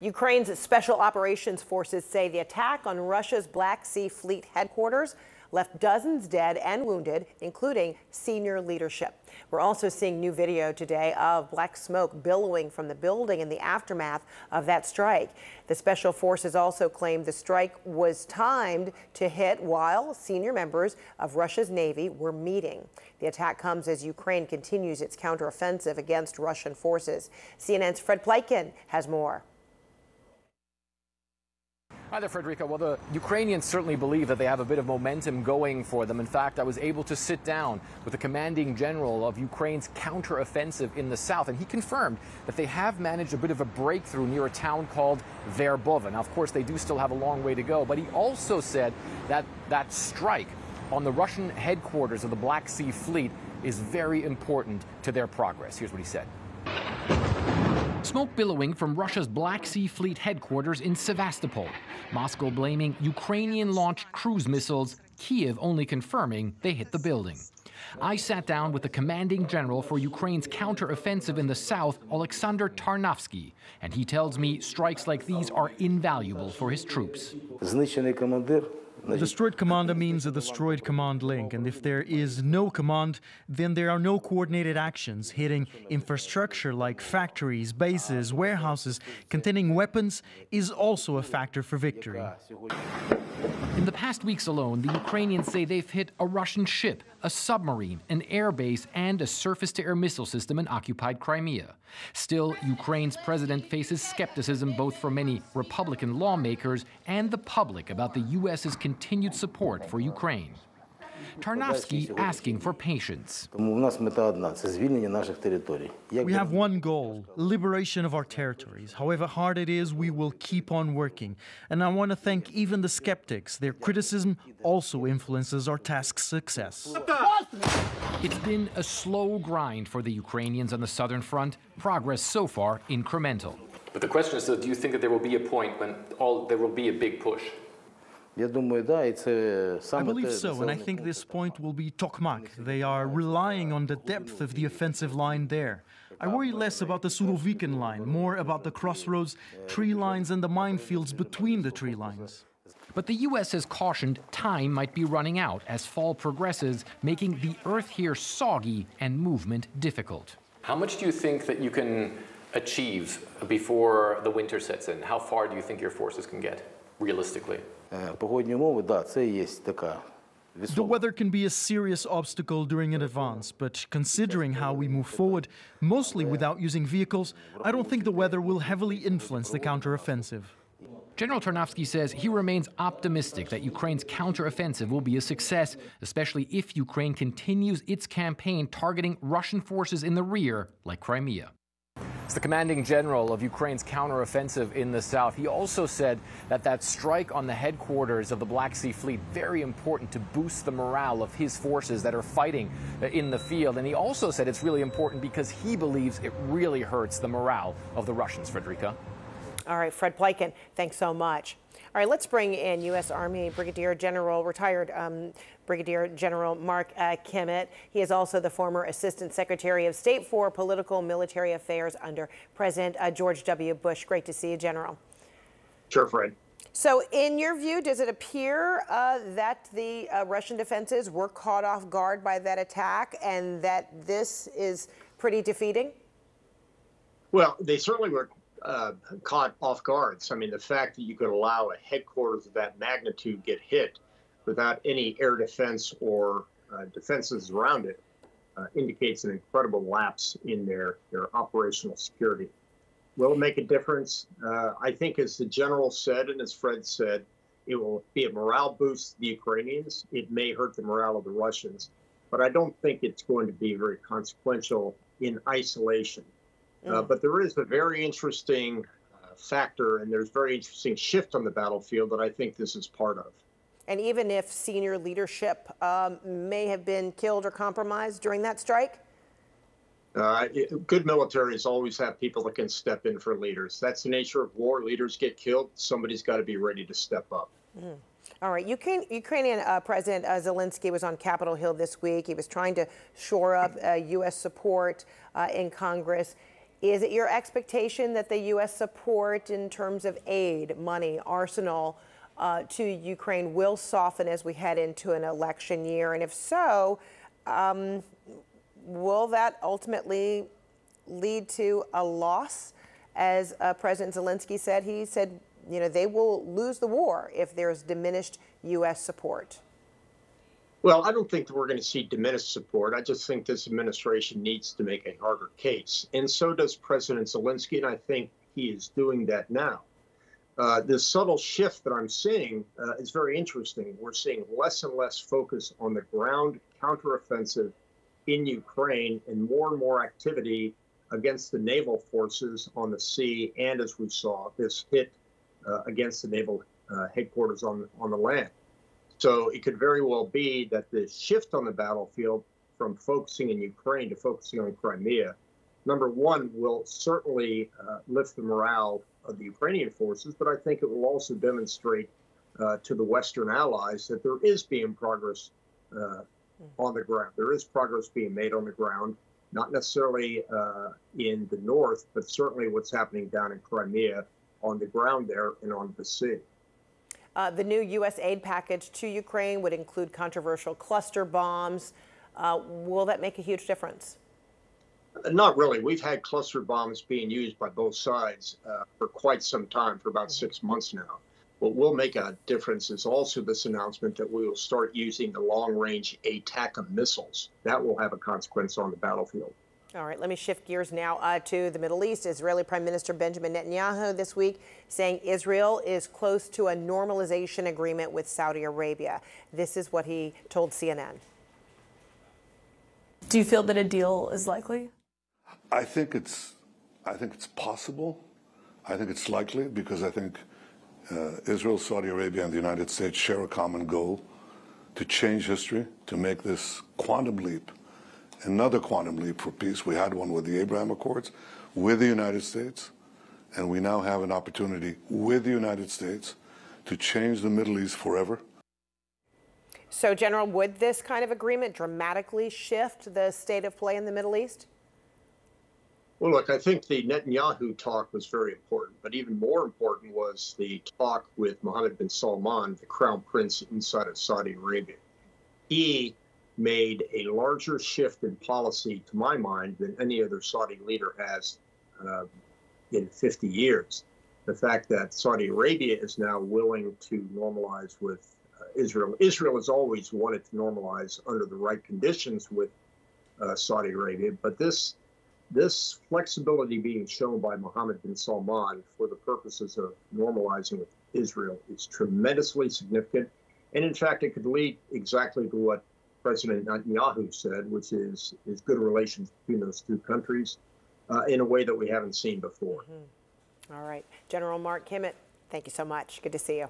Ukraine's special operations forces say the attack on Russia's Black Sea Fleet headquarters left dozens dead and wounded, including senior leadership. We're also seeing new video today of black smoke billowing from the building in the aftermath of that strike. The special forces also claim the strike was timed to hit while senior members of Russia's Navy were meeting. The attack comes as Ukraine continues its counteroffensive against Russian forces. CNN's Fred Pleitgen has more. Hi there, Frederica. Well, the Ukrainians certainly believe that they have a bit of momentum going for them. In fact, I was able to sit down with the commanding general of Ukraine's counteroffensive in the south, and he confirmed that they have managed a bit of a breakthrough near a town called Verbova. Now, of course, they do still have a long way to go, but he also said that that strike on the Russian headquarters of the Black Sea Fleet is very important to their progress. Here's what he said. Smoke billowing from Russia's Black Sea Fleet headquarters in Sevastopol. Moscow blaming Ukrainian launched cruise missiles, Kiev only confirming they hit the building. I sat down with the commanding general for Ukraine's counteroffensive in the south, Alexander Tarnovsky, and he tells me strikes like these are invaluable for his troops. A destroyed commander means a destroyed command link, and if there is no command, then there are no coordinated actions hitting infrastructure like factories, bases, warehouses containing weapons is also a factor for victory. The past weeks alone, the Ukrainians say they've hit a Russian ship, a submarine, an airbase, and a surface to air missile system in occupied Crimea. Still, Ukraine's president faces skepticism both from many Republican lawmakers and the public about the U.S.'s continued support for Ukraine. Tarnovsky asking for patience. We have one goal, liberation of our territories. However hard it is, we will keep on working. And I want to thank even the skeptics. Their criticism also influences our task's success. It's been a slow grind for the Ukrainians on the southern front, progress so far incremental. But the question is, do you think that there will be a point when all there will be a big push? I believe so, and I think this point will be Tokmak. They are relying on the depth of the offensive line there. I worry less about the Surovikin line, more about the crossroads, tree lines, and the minefields between the tree lines. But the U.S. has cautioned time might be running out as fall progresses, making the earth here soggy and movement difficult. How much do you think that you can achieve before the winter sets in? How far do you think your forces can get, realistically? Погодні умови, да, це є така The weather can be a serious obstacle during an advance, but considering how we move forward, mostly without using vehicles, I don't think the weather will heavily influence the counteroffensive. General Tarnovsky says he remains optimistic that Ukraine's counteroffensive will be a success, especially if Ukraine continues its campaign targeting Russian forces in the rear, like Crimea. It's the commanding general of Ukraine's counteroffensive in the south. He also said that that strike on the headquarters of the Black Sea Fleet very important to boost the morale of his forces that are fighting uh, in the field. And he also said it's really important because he believes it really hurts the morale of the Russians, Frederica. All right, Fred Pleitgen, thanks so much. All right, let's bring in U.S. Army Brigadier General, retired um, Brigadier General Mark uh, Kimmitt. He is also the former Assistant Secretary of State for Political Military Affairs under President uh, George W. Bush. Great to see you, General. Sure, Fred. So, in your view, does it appear uh, that the uh, Russian defenses were caught off guard by that attack and that this is pretty defeating? Well, they certainly were uh, caught off guard. So, I mean, the fact that you could allow a headquarters of that magnitude get hit without any air defense or uh, defenses around it uh, indicates an incredible lapse in their, their operational security. Will it make a difference? Uh, I think, as the general said and as Fred said, it will be a morale boost to the Ukrainians. It may hurt the morale of the Russians, but I don't think it's going to be very consequential in isolation. Uh, but there is a very interesting uh, factor, and there's very interesting shift on the battlefield that I think this is part of. And even if senior leadership um, may have been killed or compromised during that strike? Uh, it, good militaries always have people that can step in for leaders. That's the nature of war. Leaders get killed. Somebody's got to be ready to step up. Mm. All right. Ukraine, Ukrainian uh, President uh, Zelensky was on Capitol Hill this week. He was trying to shore up U.S. Uh, support uh, in Congress. Is it your expectation that the U.S. support in terms of aid, money, arsenal uh, to Ukraine will soften as we head into an election year? And if so, um, will that ultimately lead to a loss? As uh, President Zelensky said, he said, you know, they will lose the war if there's diminished U.S. support. Well, I don't think that we're going to see diminished support. I just think this administration needs to make a harder case. And so does President Zelensky, and I think he is doing that now. Uh, this subtle shift that I'm seeing uh, is very interesting. We're seeing less and less focus on the ground counteroffensive in Ukraine and more and more activity against the naval forces on the sea. And as we saw, this hit uh, against the naval uh, headquarters on, on the land. So it could very well be that the shift on the battlefield from focusing in Ukraine to focusing on Crimea, number one, will certainly uh, lift the morale of the Ukrainian forces, but I think it will also demonstrate uh, to the Western allies that there is being progress uh, on the ground. There is progress being made on the ground, not necessarily uh, in the north, but certainly what's happening down in Crimea on the ground there and on the sea. Uh, the new U.S. aid package to Ukraine would include controversial cluster bombs. Uh, will that make a huge difference? Not really. We've had cluster bombs being used by both sides uh, for quite some time, for about six months now. What will make a difference is also this announcement that we will start using the long range ATACMS missiles. That will have a consequence on the battlefield. All right, let me shift gears now uh, to the Middle East. Israeli Prime Minister Benjamin Netanyahu this week saying Israel is close to a normalization agreement with Saudi Arabia. This is what he told CNN. Do you feel that a deal is likely? I think it's, I think it's possible. I think it's likely because I think uh, Israel, Saudi Arabia, and the United States share a common goal to change history, to make this quantum leap another quantum leap for peace. We had one with the Abraham Accords with the United States, and we now have an opportunity with the United States to change the Middle East forever. So, General, would this kind of agreement dramatically shift the state of play in the Middle East? Well, look, I think the Netanyahu talk was very important, but even more important was the talk with Mohammed bin Salman, the crown prince inside of Saudi Arabia. He made a larger shift in policy, to my mind, than any other Saudi leader has uh, in 50 years. The fact that Saudi Arabia is now willing to normalize with uh, Israel. Israel has always wanted to normalize under the right conditions with uh, Saudi Arabia, but this this flexibility being shown by Mohammed bin Salman for the purposes of normalizing with Israel is tremendously significant. And in fact, it could lead exactly to what President Netanyahu said, which is is good relations between those two countries uh, in a way that we haven't seen before. Mm -hmm. All right, General Mark Kimmitt, thank you so much. Good to see you.